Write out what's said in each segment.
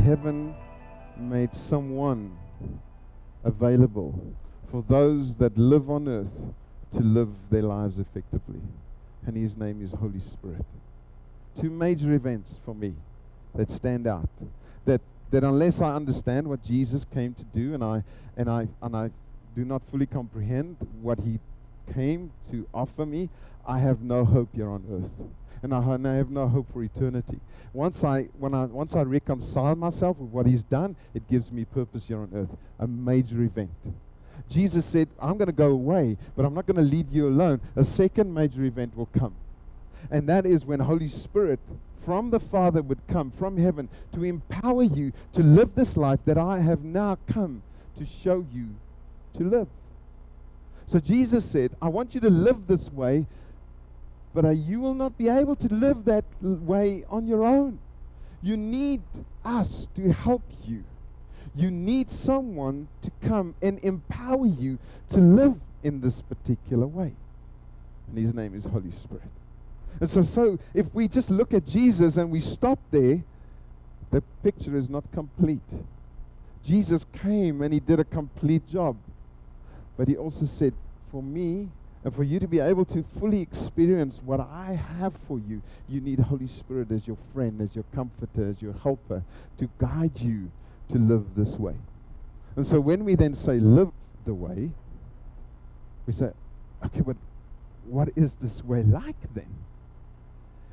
Heaven made someone available for those that live on earth to live their lives effectively. And his name is Holy Spirit. Two major events for me that stand out. That that unless I understand what Jesus came to do and I and I and I do not fully comprehend what he came to offer me, I have no hope here on earth. And I, and I have no hope for eternity. Once I, when I, once I reconcile myself with what He's done, it gives me purpose here on earth. A major event. Jesus said, I'm going to go away, but I'm not going to leave you alone. A second major event will come. And that is when Holy Spirit from the Father would come from heaven to empower you to live this life that I have now come to show you to live. So Jesus said, I want you to live this way, but you will not be able to live that way on your own. You need us to help you. You need someone to come and empower you to live in this particular way. And his name is Holy Spirit. And so, so if we just look at Jesus and we stop there, the picture is not complete. Jesus came and he did a complete job. But he also said, for me, and for you to be able to fully experience what I have for you, you need Holy Spirit as your friend, as your comforter, as your helper, to guide you to live this way. And so when we then say live the way, we say, okay, but what is this way like then?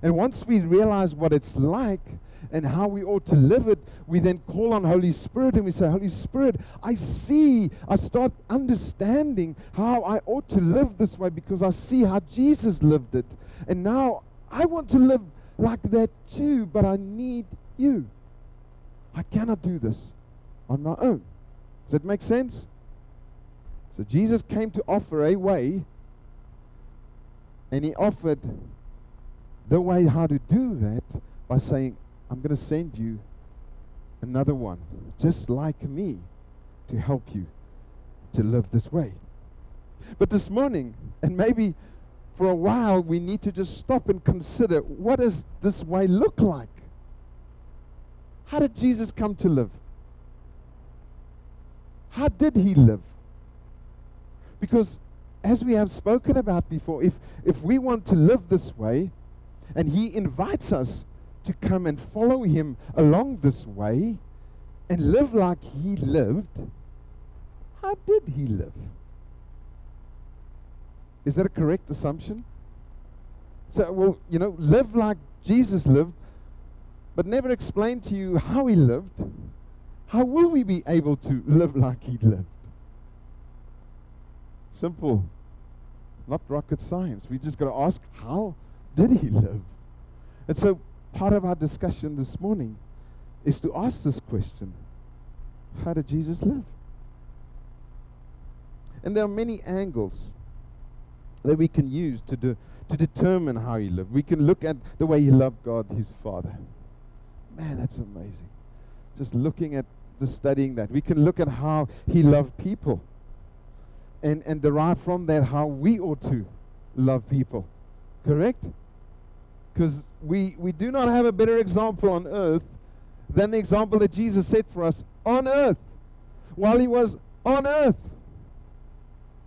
And once we realize what it's like and how we ought to live it, we then call on Holy Spirit and we say, Holy Spirit, I see, I start understanding how I ought to live this way because I see how Jesus lived it. And now I want to live like that too, but I need you. I cannot do this on my own. Does that make sense? So Jesus came to offer a way, and he offered the way how to do that by saying, I'm going to send you another one, just like me, to help you to live this way. But this morning, and maybe for a while, we need to just stop and consider what does this way look like? How did Jesus come to live? How did he live? Because as we have spoken about before, if, if we want to live this way, and he invites us to come and follow him along this way and live like he lived, how did he live? Is that a correct assumption? So, well, you know, live like Jesus lived, but never explain to you how he lived. How will we be able to live like he lived? Simple. Not rocket science. We just got to ask, how did he live? And so, part of our discussion this morning is to ask this question How did Jesus live? And there are many angles that we can use to, de- to determine how he lived. We can look at the way he loved God, his Father. Man, that's amazing. Just looking at, just studying that. We can look at how he loved people and, and derive from that how we ought to love people. Correct? Because we, we do not have a better example on earth than the example that Jesus set for us on earth while he was on earth.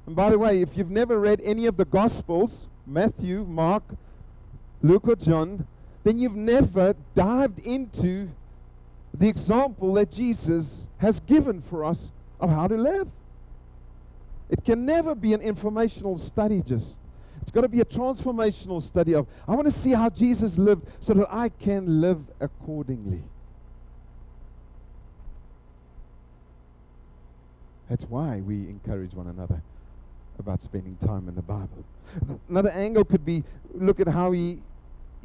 And by the way, if you've never read any of the Gospels, Matthew, Mark, Luke, or John, then you've never dived into the example that Jesus has given for us of how to live. It can never be an informational study just. Got to be a transformational study of, I want to see how Jesus lived so that I can live accordingly. That's why we encourage one another about spending time in the Bible. Another angle could be look at how he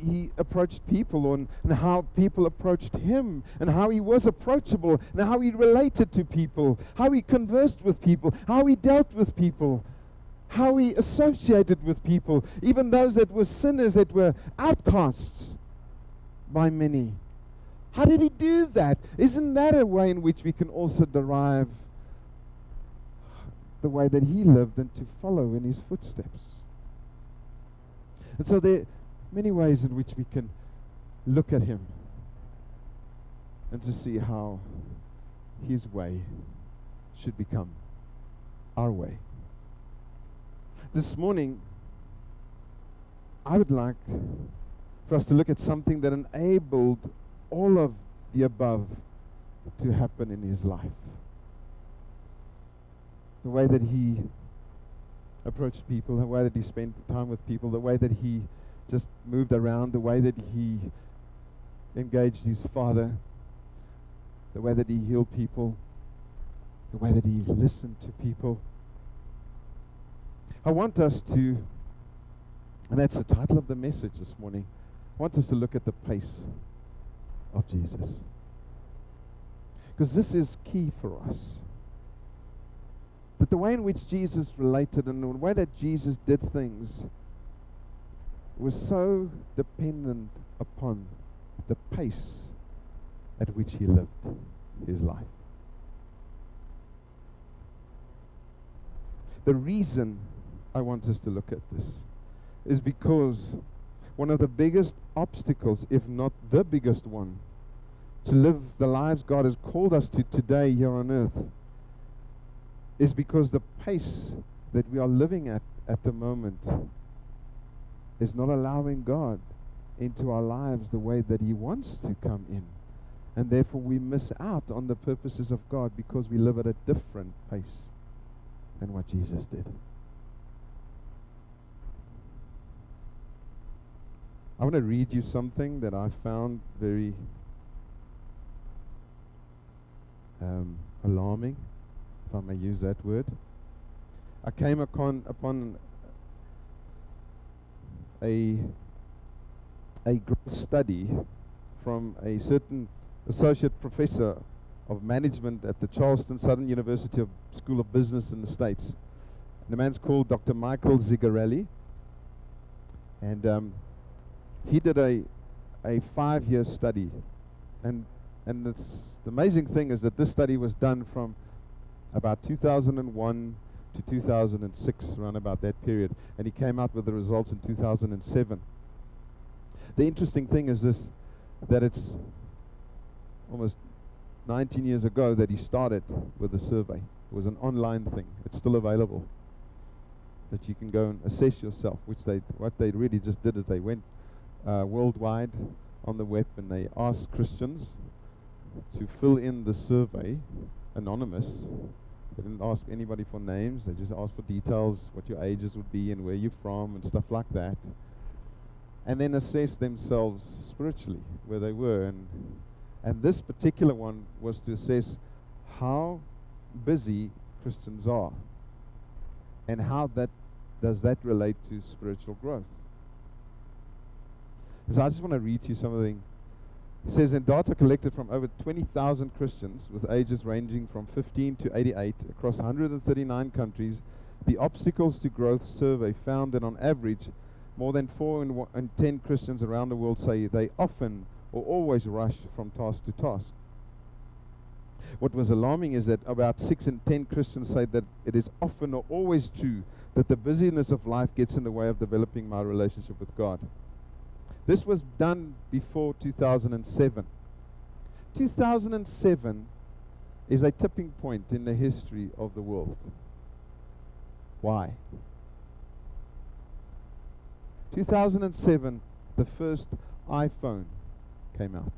he approached people and, and how people approached him and how he was approachable and how he related to people, how he conversed with people, how he dealt with people, how he associated with people, even those that were sinners, that were outcasts by many. How did he do that? Isn't that a way in which we can also derive the way that he lived and to follow in his footsteps? And so there are many ways in which we can look at him and to see how his way should become our way. This morning, I would like for us to look at something that enabled all of the above to happen in his life. The way that he approached people, the way that he spent time with people, the way that he just moved around, the way that he engaged his father, the way that he healed people, the way that he listened to people. I want us to, and that's the title of the message this morning, I want us to look at the pace of Jesus. Because this is key for us. That the way in which Jesus related and the way that Jesus did things was so dependent upon the pace at which he lived his life. The reason I want us to look at this is because one of the biggest obstacles, if not the biggest one, to live the lives God has called us to today here on earth is because the pace that we are living at at the moment is not allowing God into our lives the way that He wants to come in. And therefore, we miss out on the purposes of God because we live at a different pace than what Jesus did. I want to read you something that I found very um, alarming, if I may use that word. I came upon, upon a, a study from a certain associate professor of management at the Charleston Southern University of School of Business in the States. And the man's called Dr. Michael Zigarelli. And um, he did a, a five year study. And, and the amazing thing is that this study was done from about 2001 to 2006, around about that period. And he came out with the results in 2007. The interesting thing is this that it's almost 19 years ago that he started with the survey. It was an online thing. It's still available. That you can go and assess yourself, which they what they really just did is they went uh, worldwide on the web and they asked Christians to fill in the survey, anonymous. They didn't ask anybody for names. They just asked for details, what your ages would be and where you're from and stuff like that. And then assess themselves spiritually, where they were. And, and this particular one was to assess how busy Christians are and how that does that relate to spiritual growth. So I just want to read you something. It says in data collected from over 20,000 Christians with ages ranging from 15 to 88 across 139 countries, the Obstacles to Growth survey found that on average, more than 4 in, in 10 Christians around the world say they often or always rush from task to task. What was alarming is that about 6 in 10 Christians say that it is often or always true that the busyness of life gets in the way of developing my relationship with God. This was done before 2007. 2007 is a tipping point in the history of the world. Why? 2007, the first iPhone came out,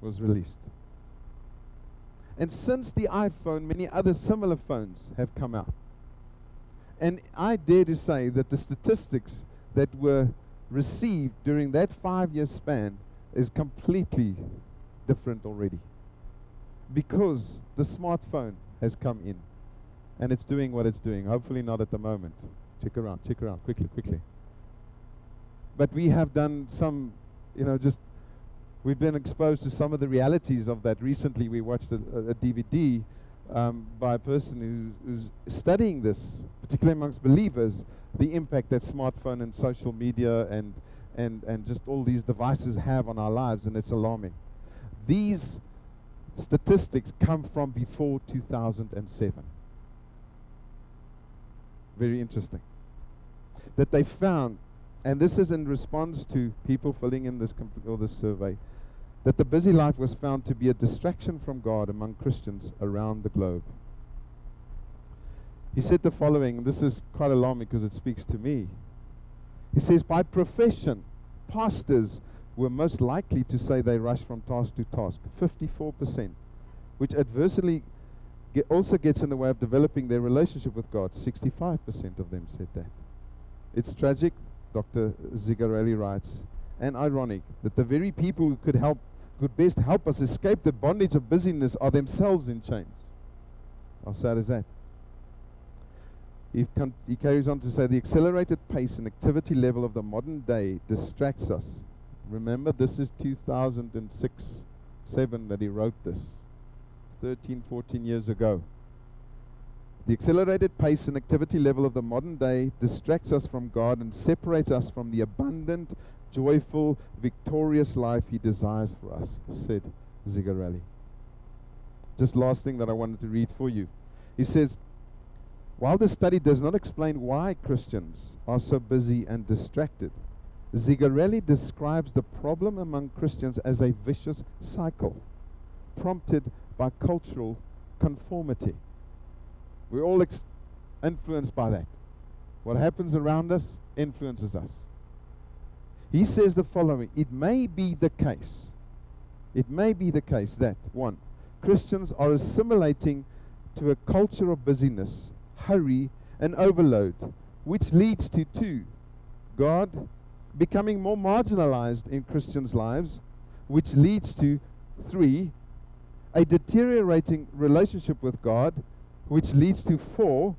was released. And since the iPhone, many other similar phones have come out. And I dare to say that the statistics that were received during that five year span is completely different already. Because the smartphone has come in and it's doing what it's doing. Hopefully, not at the moment. Check around, check around, quickly, quickly. But we have done some, you know, just we've been exposed to some of the realities of that. Recently, we watched a, a, DVD um, by a person who, who's studying this, particularly amongst believers, the impact that smartphone and social media and, and, and just all these devices have on our lives, and it's alarming. These statistics come from before 2007. Very interesting. that they found, and this is in response to people filling in this or this survey, that the busy life was found to be a distraction from God among Christians around the globe. He said the following, this is quite alarming because it speaks to me. He says, By profession, pastors were most likely to say they rush from task to task, 54%, which adversely get also gets in the way of developing their relationship with God. 65% of them said that. It's tragic, Dr. Zigarelli writes, and ironic that the very people who could help could best help us escape the bondage of busyness are themselves in chains. How sad is that? He, carries on to say the accelerated pace and activity level of the modern day distracts us. Remember, this is 2006 7 that he wrote this, 13, 14 years ago. The accelerated pace and activity level of the modern day distracts us from God and separates us from the abundant, joyful, victorious life He desires for us, said Zigarelli. Just last thing that I wanted to read for you. He says, while the study does not explain why Christians are so busy and distracted, Zigarelli describes the problem among Christians as a vicious cycle prompted by cultural conformity. We're all ex- influenced by that. What happens around us influences us. He says the following It may be the case, it may be the case that, one, Christians are assimilating to a culture of busyness hurry, and overload, which leads to two, God becoming more marginalized in Christians' lives, which leads to three, a deteriorating relationship with God, which leads to four,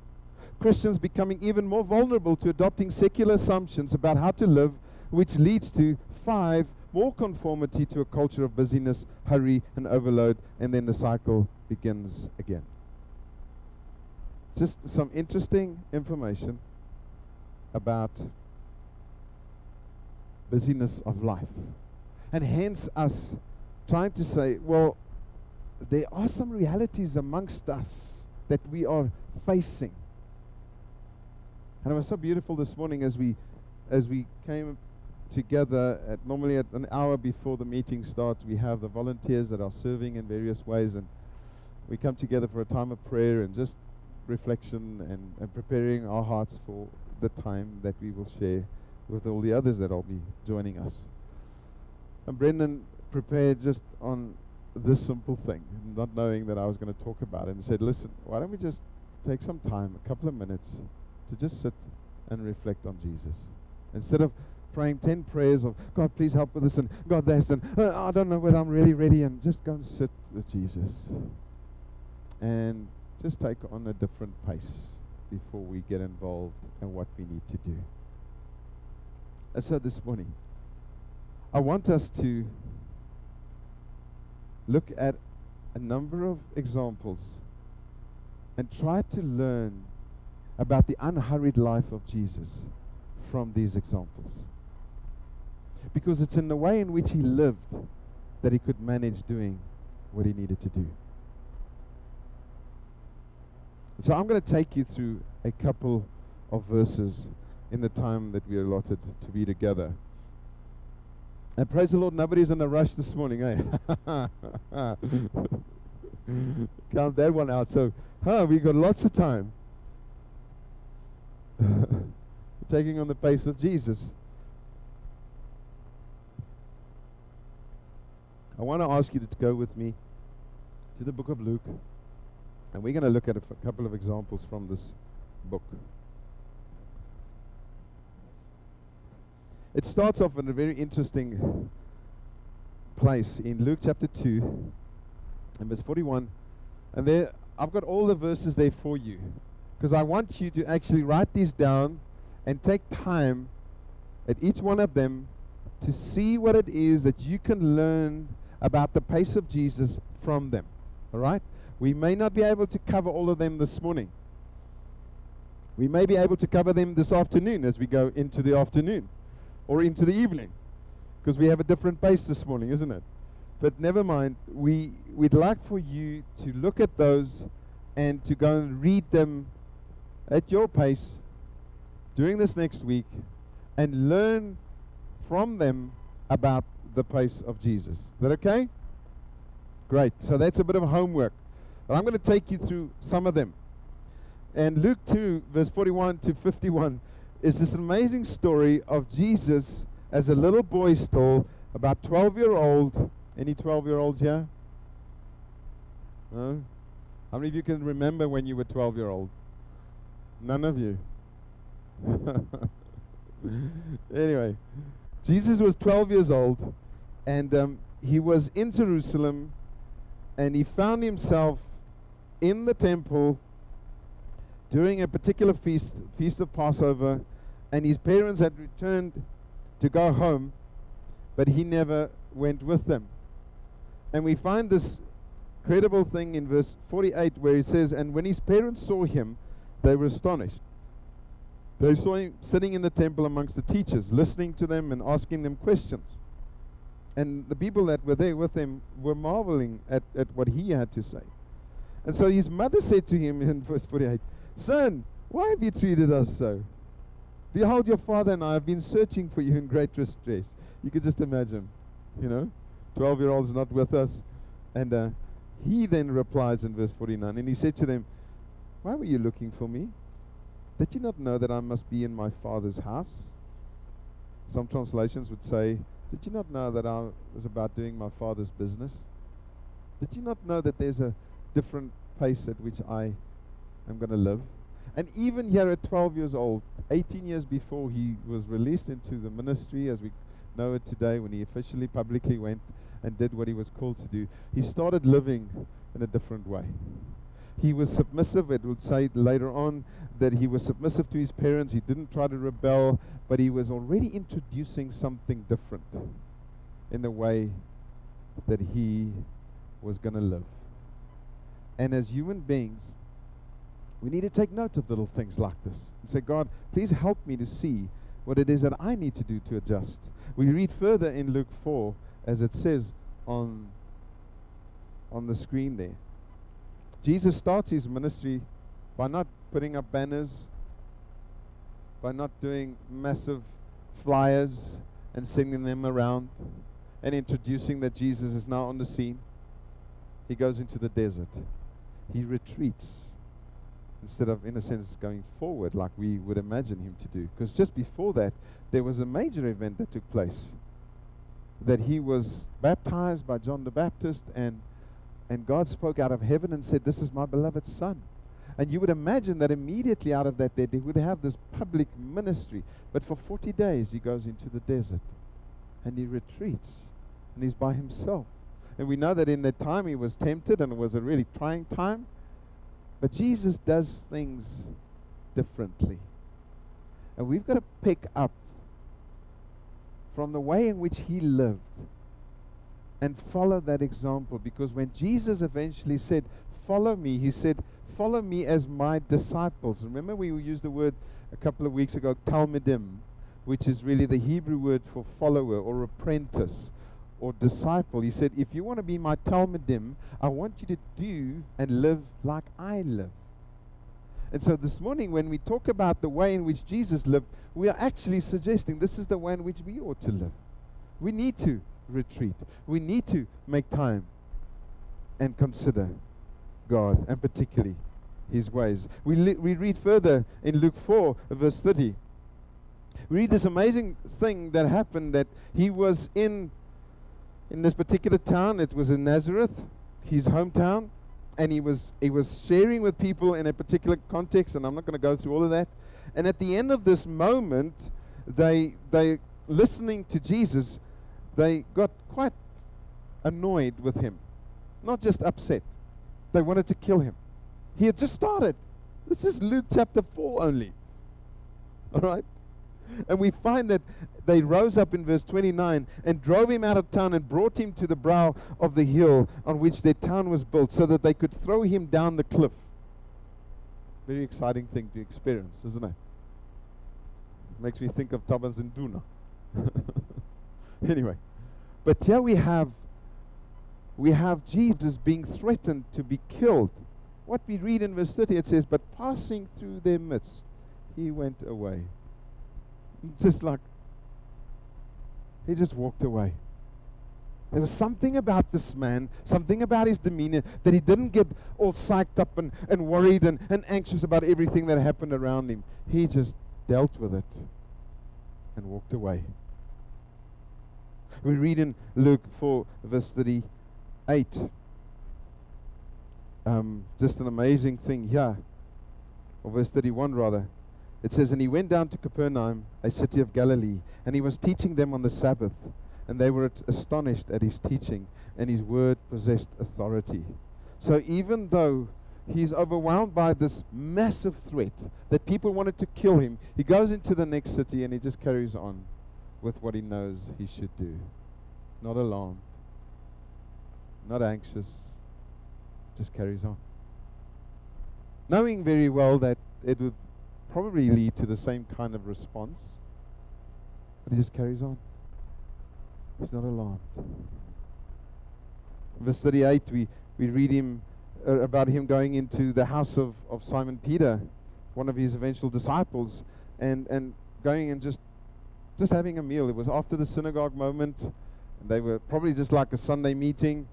Christians becoming even more vulnerable to adopting secular assumptions about how to live, which leads to five, more conformity to a culture of busyness, hurry, and overload, and then the cycle begins again just some interesting information about busyness of life. And hence us trying to say, well, there are some realities amongst us that we are facing. And it was so beautiful this morning as we as we came together at normally at an hour before the meeting starts we have the volunteers that are serving in various ways and we come together for a time of prayer and just reflection and, and preparing our hearts for the time that we will share with all the others that will be joining us. And Brendan prepared just on this simple thing, not knowing that I was going to talk about it, and said, Listen, why don't we just take some time, a couple of minutes, to just sit and reflect on Jesus? Instead of praying 10 prayers of, God, please help with this, and God, this, and uh, I don't know whether I'm really ready, and just go and sit with Jesus. And just take on a different pace before we get involved in what we need to do. And so this morning, I want us to look at a number of examples and try to learn about the unhurried life of Jesus from these examples. Because it's in the way in which he lived that he could manage doing what he needed to do. So I'm going to take you through a couple of verses in the time that we are allotted to be together. And praise the Lord, nobody's in a rush this morning, eh? Count that one out. So, huh, we got lots of time. taking on the pace of Jesus. I want to ask you to go with me to the book of Luke. And we're going to look at a f- couple of examples from this book. It starts off in a very interesting place in Luke chapter 2 and verse 41. And there, I've got all the verses there for you because I want you to actually write these down and take time at each one of them to see what it is that you can learn about the pace of Jesus from them. All right? We may not be able to cover all of them this morning. We may be able to cover them this afternoon as we go into the afternoon or into the evening because we have a different pace this morning, isn't it? But never mind. We, we'd like for you to look at those and to go and read them at your pace during this next week and learn from them about the pace of Jesus. Is that okay? Great. So that's a bit of homework. But I'm going to take you through some of them. And Luke 2, verse 41 to 51, is this amazing story of Jesus as a little boy still, about 12 year old. Any 12 year olds here? No? How many of you can remember when you were 12 year old? None of you. anyway, Jesus was 12 years old and um, he was in Jerusalem and he found himself in the temple during a particular feast, feast of Passover, and his parents had returned to go home, but he never went with them. And we find this credible thing in verse 48 where it says, And when his parents saw him, they were astonished. They saw him sitting in the temple amongst the teachers, listening to them and asking them questions. And the people that were there with him were marveling at, at what he had to say. And so his mother said to him in verse 48, Son, why have you treated us so? Behold, your father and I have been searching for you in great distress. You could just imagine, you know, 12 year old's not with us. And uh, he then replies in verse 49, and he said to them, Why were you looking for me? Did you not know that I must be in my father's house? Some translations would say, Did you not know that I was about doing my father's business? Did you not know that there's a different pace at which I am going to live? And even here at 12 years old, 18 years before he was released into the ministry as we know it today, when he officially publicly went and did what he was called to do, he started living in a different way. He was submissive. It would say later on that he was submissive to his parents. He didn't try to rebel, but he was already introducing something different in the way that he was going to live. And as human beings, we need to take note of little things like this and say, God, please help me to see what it is that I need to do to adjust. We read further in Luke 4, as it says on, on the screen there. Jesus starts his ministry by not putting up banners, by not doing massive flyers and sending them around and introducing that Jesus is now on the scene. He goes into the desert. He retreats instead of, in a sense, going forward like we would imagine him to do. Because just before that, there was a major event that took place. That he was baptized by John the Baptist, and, and God spoke out of heaven and said, This is my beloved Son. And you would imagine that immediately out of that, they would have this public ministry. But for 40 days, he goes into the desert and he retreats and he's by himself. And we know that in that time he was tempted and it was a really trying time. But Jesus does things differently. And we've got to pick up from the way in which he lived and follow that example. Because when Jesus eventually said, Follow me, he said, Follow me as my disciples. Remember, we used the word a couple of weeks ago, talmidim, which is really the Hebrew word for follower or apprentice or disciple. He said, If you want to be my talmidim, I want you to do and live like I live. And so this morning, when we talk about the way in which Jesus lived, we are actually suggesting this is the way in which we ought to live. We need to retreat, we need to make time and consider God, and particularly his ways. We, li- we read further in Luke 4, verse 30. We read this amazing thing that happened that he was in in this particular town. It was in Nazareth, his hometown, and he was he was sharing with people in a particular context. And I'm not going to go through all of that. And at the end of this moment, they they listening to Jesus, they got quite annoyed with him, not just upset. They wanted to kill him. He had just started. This is Luke chapter 4 only. All right? And we find that they rose up in verse 29 and drove him out of town and brought him to the brow of the hill on which their town was built so that they could throw him down the cliff. Very exciting thing to experience, isn't it? Makes me think of Thomas and Duna. anyway, but here we have we have Jesus being threatened to be killed. What we read in verse 30 it says, But passing through their midst, he went away. Just like, he just walked away. There was something about this man, something about his demeanor, that he didn't get all psyched up and, and worried and, and anxious about everything that happened around him. He just dealt with it and walked away. We read in Luke 4, verse 38. Um, just an amazing thing here. Or verse 31, rather. It says, And he went down to Capernaum, a city of Galilee, and he was teaching them on the Sabbath. And they were astonished at his teaching, and his word possessed authority. So even though he's overwhelmed by this massive threat that people wanted to kill him, he goes into the next city and he just carries on with what he knows he should do. Not alarmed, not anxious, just carries on. Knowing very well that it would probably lead to the same kind of response, but he just carries on. He's not alarmed. verse 38, we, we read him uh, about him going into the house of, of Simon Peter, one of his eventual disciples, and, and going and just just having a meal. It was after the synagogue moment. They were probably just like a Sunday meeting.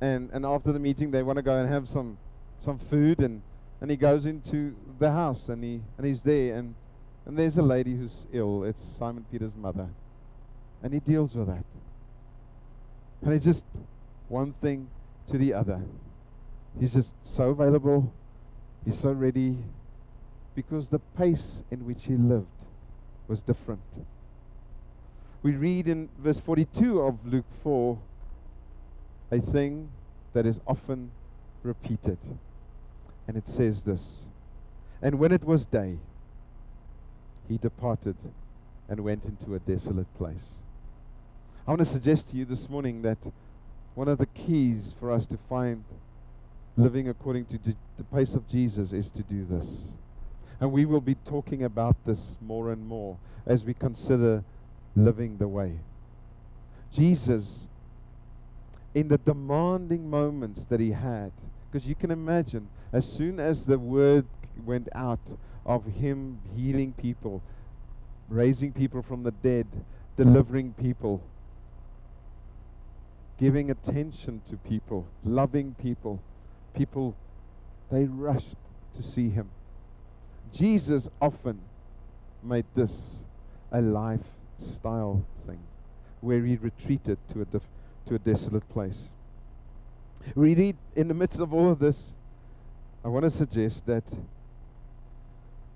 And, and after the meeting, they want to go and have some, some food. And, and he goes into the house and, he, and he's there. And, and there's a lady who's ill. It's Simon Peter's mother. And he deals with that. And it's just one thing to the other. He's just so available. He's so ready because the pace in which he lived was different. We read in verse 42 of Luke 4 a thing that is often repeated. And it says this And when it was day, he departed and went into a desolate place. I want to suggest to you this morning that one of the keys for us to find living according to the pace of Jesus is to do this. And we will be talking about this more and more as we consider living the way. Jesus, in the demanding moments that he had, because you can imagine, as soon as the word went out of him healing people, raising people from the dead, delivering people, giving attention to people, loving people, people, they rushed to see him. Jesus often made this a lifestyle thing where he retreated to a, def- to a desolate place. We read in the midst of all of this, I want to suggest that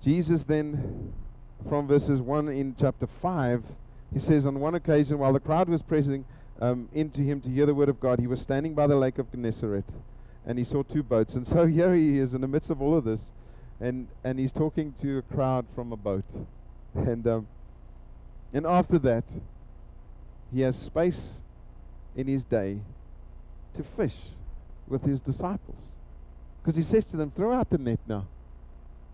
Jesus then, from verses 1 in chapter 5, he says, On one occasion, while the crowd was pressing um, into him to hear the word of God, he was standing by the lake of Gennesaret and he saw two boats. And so here he is in the midst of all of this, and, and he's talking to a crowd from a boat. And, um, and after that, he has space in his day to fish with his disciples. Because he says to them, throw out the net now.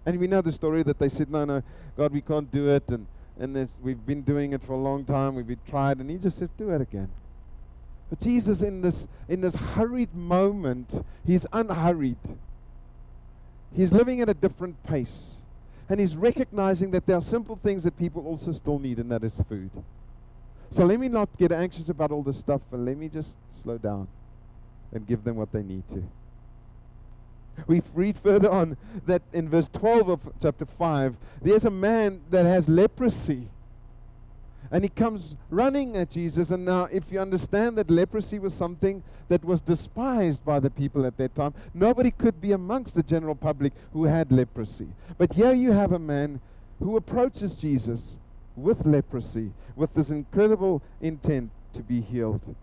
And we know the story that they said, no, no, God, we can't do it. And, and we've been doing it for a long time. We've been tried. And he just says, do it again. But Jesus, in this, in this hurried moment, he's unhurried. He's living at a different pace. And he's recognizing that there are simple things that people also still need, and that is food. So let me not get anxious about all this stuff, and let me just slow down and give them what they need to. We read further on that in verse 12 of chapter 5, there's a man that has leprosy. And he comes running at Jesus. And now, if you understand that leprosy was something that was despised by the people at that time, nobody could be amongst the general public who had leprosy. But here you have a man who approaches Jesus with leprosy, with this incredible intent to be healed.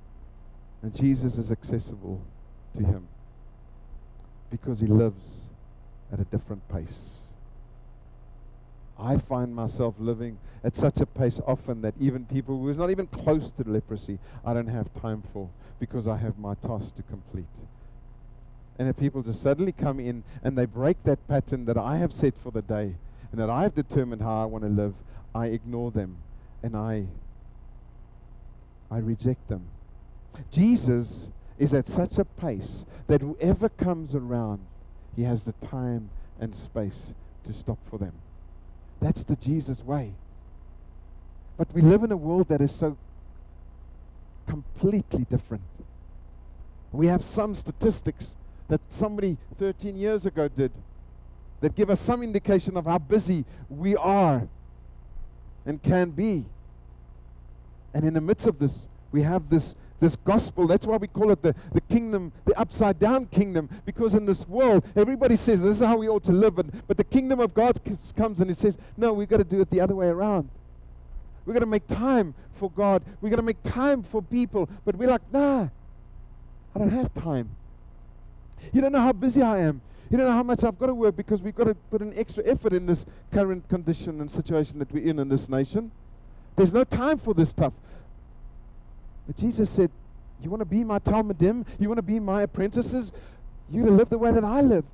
And Jesus is accessible to him because he lives at a different pace. I find myself living at such a pace often that even people who is not even close to leprosy, I don't have time for because I have my task to complete. And if people just suddenly come in and they break that pattern that I have set for the day and that I have determined how I want to live, I ignore them and I I reject them. Jesus is at such a pace that whoever comes around, he has the time and space to stop for them. That's the Jesus way. But we live in a world that is so completely different. We have some statistics that somebody 13 years ago did that give us some indication of how busy we are and can be. And in the midst of this, we have this, this gospel. That's why we call it the, the kingdom, the upside down kingdom, because in this world, everybody says this is how we ought to live. And, but the kingdom of God comes and it says, no, we've got to do it the other way around. We've got to make time for God. We've got to make time for people. But we're like, nah, I don't have time. You don't know how busy I am. You don't know how much I've got to work because we've got to put an extra effort in this current condition and situation that we're in in this nation. There's no time for this stuff. But Jesus said, You want to be my talmidim? You want to be my apprentices? You to live the way that I lived.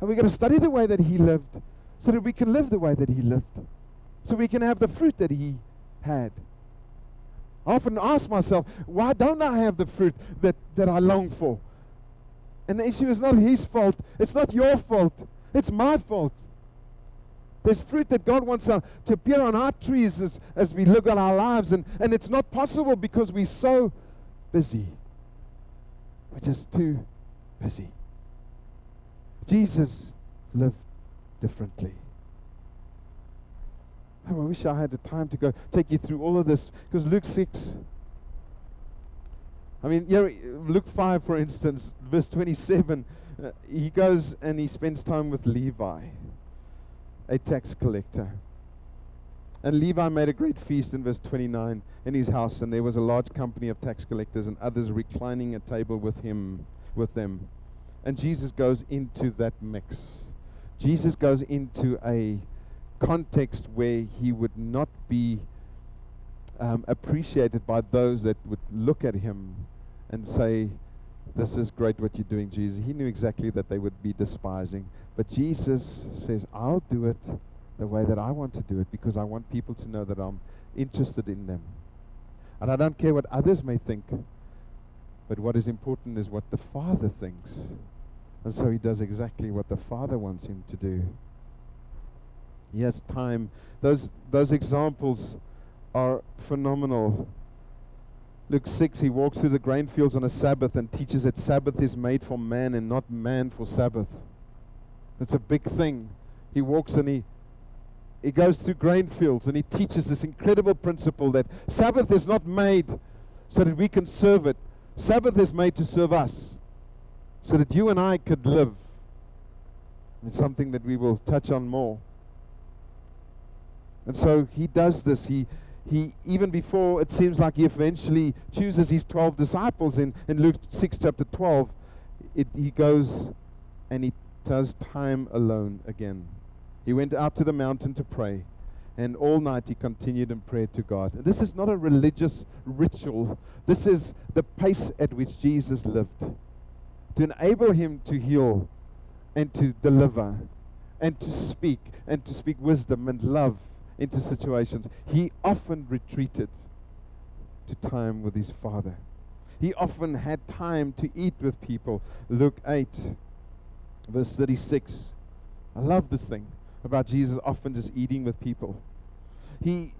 And we're going to study the way that he lived so that we can live the way that he lived so we can have the fruit that he had. I often ask myself, why don't I have the fruit that, that I long for? And the issue is not his fault. It's not your fault. It's my fault. There's fruit that God wants to appear on our trees as, as we look at our lives, and, and it's not possible because we're so busy. We're just too busy. Jesus lived differently. Oh, I wish I had the time to go take you through all of this because Luke 6. I mean, yeah, Luke 5, for instance, verse 27, uh, he goes and he spends time with Levi, a tax collector. And Levi made a great feast in verse 29 in his house, and there was a large company of tax collectors and others reclining at table with him, with them. And Jesus goes into that mix. Jesus goes into a context where he would not be um, appreciated by those that would look at him and say, This is great what you're doing, Jesus. He knew exactly that they would be despising. But Jesus says, I'll do it the way that I want to do it because I want people to know that I'm interested in them. And I don't care what others may think, but what is important is what the Father thinks. And so he does exactly what the Father wants him to do. He has time. Those, those examples are phenomenal. Luke 6, he walks through the grain fields on a Sabbath and teaches that Sabbath is made for man and not man for Sabbath. It's a big thing. He walks and he, he goes through grain fields and he teaches this incredible principle that Sabbath is not made so that we can serve it. Sabbath is made to serve us so that you and I could live. It's something that we will touch on more. And so he does this. He, he even before it seems like he eventually chooses his 12 disciples in, in Luke 6, chapter 12, it, he goes and he does time alone again. He went out to the mountain to pray, and all night he continued in prayer to God. And this is not a religious ritual, this is the pace at which Jesus lived to enable him to heal and to deliver and to speak and to speak wisdom and love into situations, he often retreated to time with his father. He often had time to eat with people. Luke 8, verse 36. I love this thing about Jesus often just eating with people. He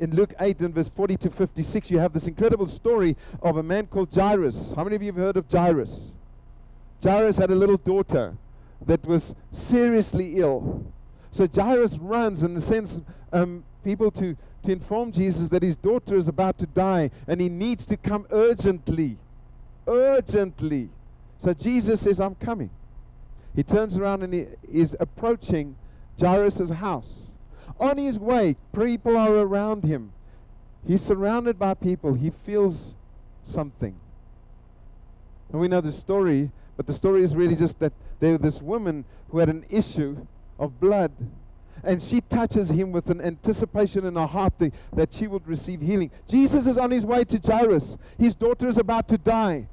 in Luke 8 and verse 40 to 56, you have this incredible story of a man called Jairus. How many of you have heard of Jairus? Jairus had a little daughter that was seriously ill. So Jairus runs and sends um, people to, to inform Jesus that his daughter is about to die and he needs to come urgently. Urgently. So Jesus says, I'm coming. He turns around and he is approaching Jairus' house. On his way, people are around him. He's surrounded by people. He feels something. And we know the story, but the story is really just that there was this woman who had an issue of blood. And she touches him with an anticipation in her heart that she would receive healing. Jesus is on his way to Jairus. His daughter is about to die.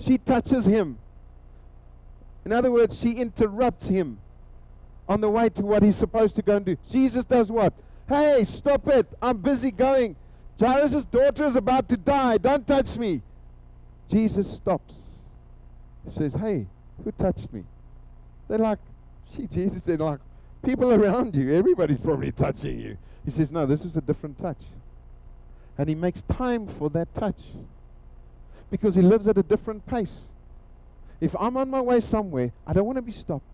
She touches him. In other words, she interrupts him on the way to what he's supposed to go and do. Jesus does what? Hey, stop it. I'm busy going. Jairus' daughter is about to die. Don't touch me. Jesus stops. He says, Hey, who touched me? They're like, Jesus said, like, people around you, everybody's probably touching you. He says, No, this is a different touch. And he makes time for that touch because he lives at a different pace. If I'm on my way somewhere, I don't want to be stopped.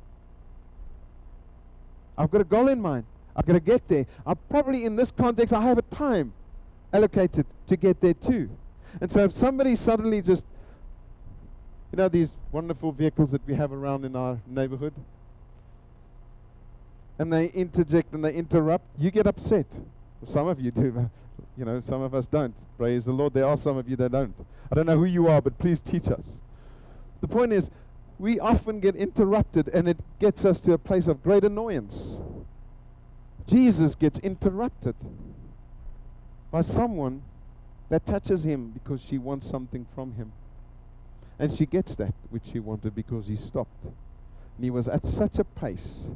I've got a goal in mind. I've got to get there. I probably, in this context, I have a time allocated to get there too. And so if somebody suddenly just, you know, these wonderful vehicles that we have around in our neighborhood, and they interject and they interrupt, you get upset. Some of you do, you know, some of us don't. Praise the Lord. There are some of you that don't. I don't know who you are, but please teach us. The point is, we often get interrupted and it gets us to a place of great annoyance. Jesus gets interrupted by someone that touches him because she wants something from him. And she gets that which she wanted because he stopped. And he was at such a pace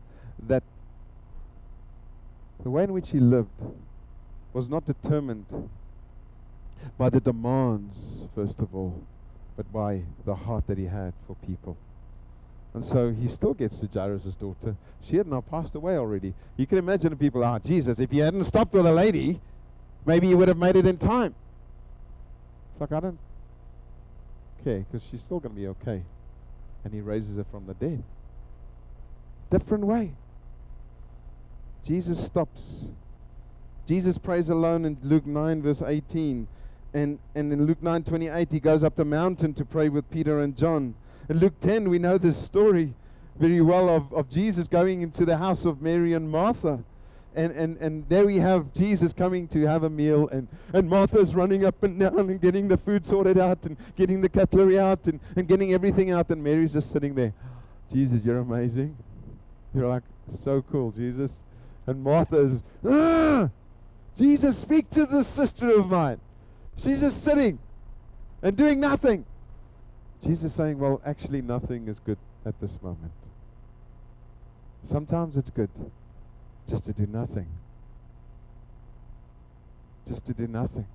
that the way in which he lived was not determined by the demands, first of all, but by the heart that he had for people. And so he still gets to Jairus' daughter. She had now passed away already. You can imagine the people, ah, Jesus, if you hadn't stopped with a lady, maybe you would have made it in time. It's like, I don't care because she's still going to be okay. And he raises her from the dead. Different way. Jesus stops. Jesus prays alone in Luke 9, verse 18. And, and in Luke 9, 28, he goes up the mountain to pray with Peter and John. In Luke 10, we know this story very well of, of Jesus going into the house of Mary and Martha. And, and, and there we have Jesus coming to have a meal, and, and Martha's running up and down and getting the food sorted out and getting the cutlery out and, and getting everything out, and Mary's just sitting there. Jesus, you're amazing. You're like, so cool, Jesus. And Martha is, ah! Jesus, speak to this sister of mine. She's just sitting and doing nothing. Jesus saying, Well, actually, nothing is good at this moment. Sometimes it's good just to do nothing. Just to do nothing.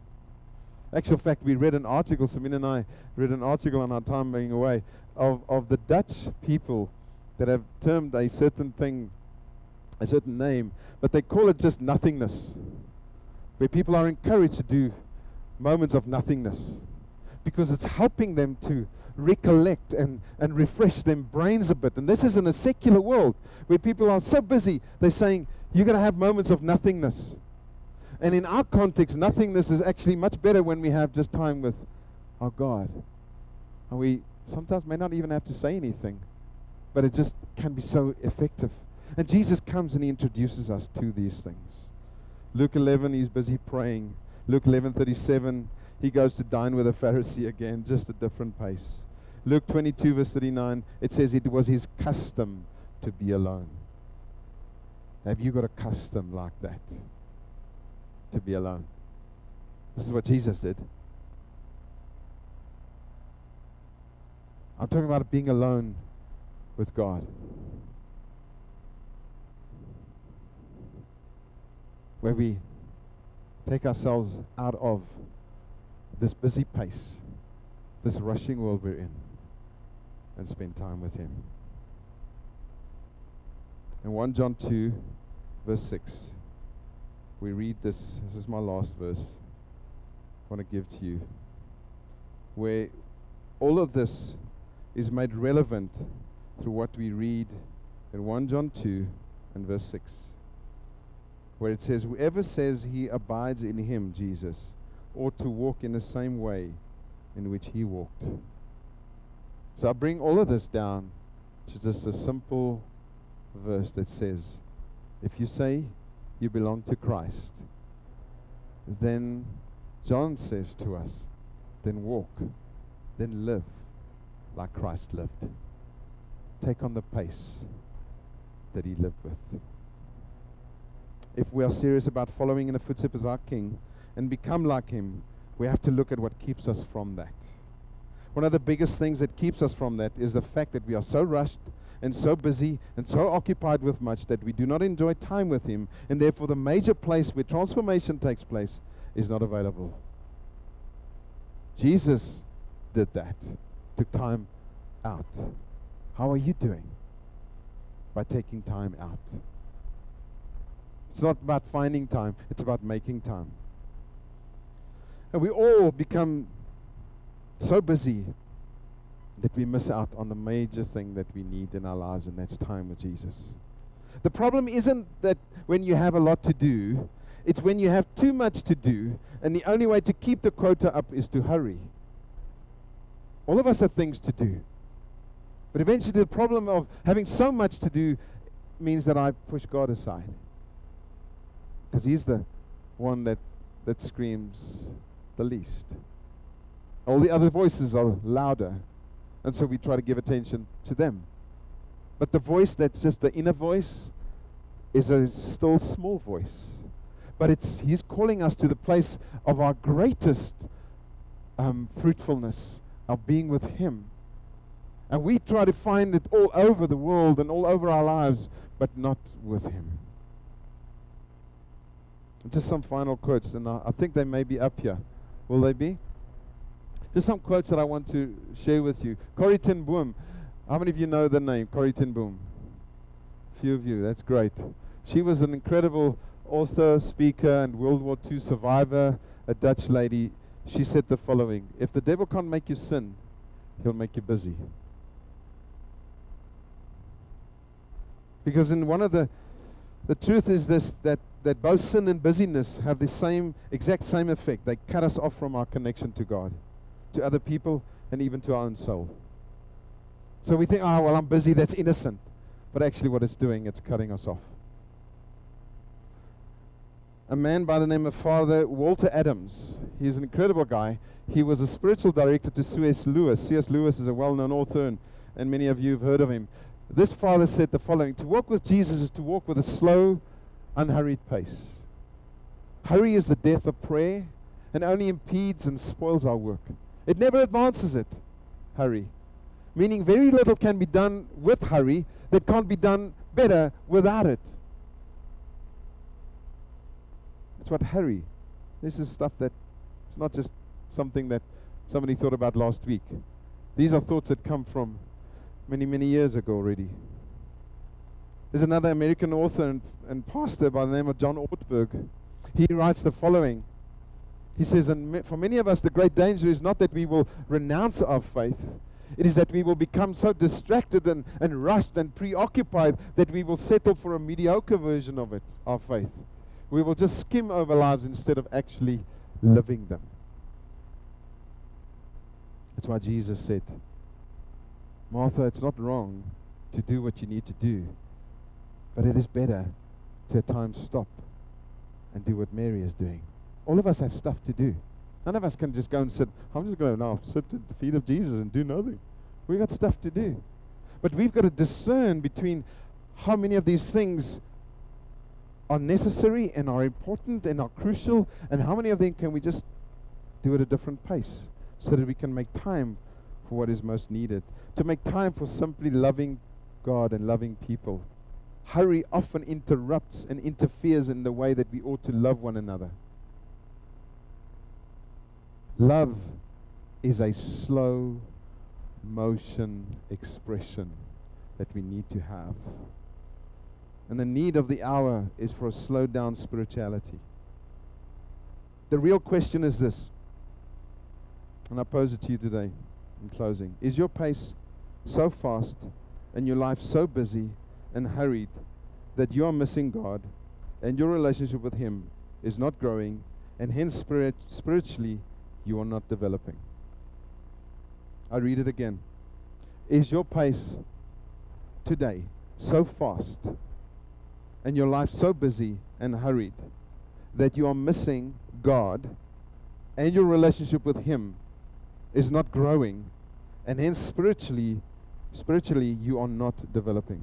Actual fact, we read an article, Samin and I read an article on our time being away, of, of the Dutch people that have termed a certain thing, a certain name, but they call it just nothingness. Where people are encouraged to do moments of nothingness because it's helping them to recollect and, and refresh their brains a bit. And this is in a secular world where people are so busy, they're saying, you're going to have moments of nothingness. And in our context, nothingness is actually much better when we have just time with our God. And we sometimes may not even have to say anything, but it just can be so effective. And Jesus comes and he introduces us to these things. Luke 11, he's busy praying. Luke 11:37, he goes to dine with a Pharisee again, just a different pace. Luke 22, verse 39, it says it was his custom to be alone. Have you got a custom like that? To be alone. This is what Jesus did. I'm talking about being alone with God. Where we take ourselves out of this busy pace, this rushing world we're in, and spend time with Him. In 1 John 2, verse 6, we read this. This is my last verse I want to give to you. Where all of this is made relevant through what we read in 1 John 2 and verse 6 where it says, Whoever says he abides in him, Jesus, ought to walk in the same way in which he walked. So I bring all of this down to just a simple verse that says, If you say you belong to Christ, then John says to us, then walk, then live like Christ lived. Take on the pace that he lived with if we are serious about following in the footsteps of our King and become like Him, we have to look at what keeps us from that. One of the biggest things that keeps us from that is the fact that we are so rushed and so busy and so occupied with much that we do not enjoy time with Him, and therefore the major place where transformation takes place is not available. Jesus did that, took time out. How are you doing? By taking time out It's not about finding time, it's about making time. And we all become so busy that we miss out on the major thing that we need in our lives, and that's time with Jesus. The problem isn't that when you have a lot to do, it's when you have too much to do, and the only way to keep the quota up is to hurry. All of us have things to do. But eventually, the problem of having so much to do means that I push God aside. Because He's the one that, that screams the least. All the other voices are louder. And so we try to give attention to them. But the voice that's just the inner voice is a still small voice. But it's He's calling us to the place of our greatest um, fruitfulness, of being with Him. And we try to find it all over the world and all over our lives, but not with Him. Just some final quotes, and I, think they may be up here. Will they be? Just some quotes that I want to share with you. Corrie ten Boom. How many of you know the name Corrie ten Boom? A few of you. That's great. She was an incredible author, speaker, and World War II survivor, a Dutch lady. She said the following If the devil can't make you sin, he'll make you busy. Because in one of the the truth is this that, that both sin and busyness have the same exact same effect. They cut us off from our connection to God to other people, and even to our own soul. So we think, oh, well, I'm busy, that's innocent. But actually, what it's doing, it's cutting us off. A man by the name of Father Walter Adams, he's an incredible guy. He was a spiritual director to C.S. Lewis. C.S. Lewis is a well known author, and, and many of you have heard of him. This father said the following To walk with Jesus is to walk with a slow, unhurried pace. Hurry is the death of prayer and only impedes and spoils our work. It never advances it. Hurry. Meaning, very little can be done with hurry that can't be done better without it. That's what hurry. This is stuff that it's not just something that somebody thought about last week. These are thoughts that come from many, many years ago already. There's another American author and, and pastor by the name of John Ortberg. He writes the following he says, and for many of us, the great danger is not that we will renounce our faith. It is that we will become so distracted and, and rushed and preoccupied that we will settle for a mediocre version of it, our faith. We will just skim over lives instead of actually living them. That's why Jesus said, Martha, it's not wrong to do what you need to do, but it is better to at times stop and do what Mary is doing. All of us have stuff to do. None of us can just go and sit. I'm just going to now sit at the feet of Jesus and do nothing. We've got stuff to do. But we've got to discern between how many of these things are necessary and are important and are crucial, and how many of them can we just do at a different pace so that we can make time for what is most needed. To make time for simply loving God and loving people. Hurry often interrupts and interferes in the way that we ought to love one another. Love is a slow motion expression that we need to have. And the need of the hour is for a slowed down spirituality. The real question is this, and I pose it to you today in closing Is your pace so fast and your life so busy and hurried that you are missing God and your relationship with Him is not growing, and hence spirit, spiritually you are not developing. I read it again. Is your pace today so fast and your life so busy and hurried that you are missing God and your relationship with Him is not growing, and hence spiritually, spiritually you are not developing?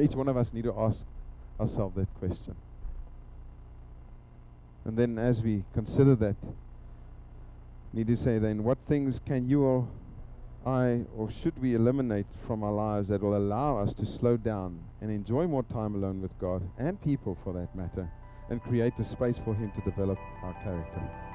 Each one of us need to ask ourselves that question. And then as we consider that, need to say then, what things can you or I or should we eliminate from our lives that will allow us to slow down and enjoy more time alone with God and people for that matter and create the space for Him to develop our character?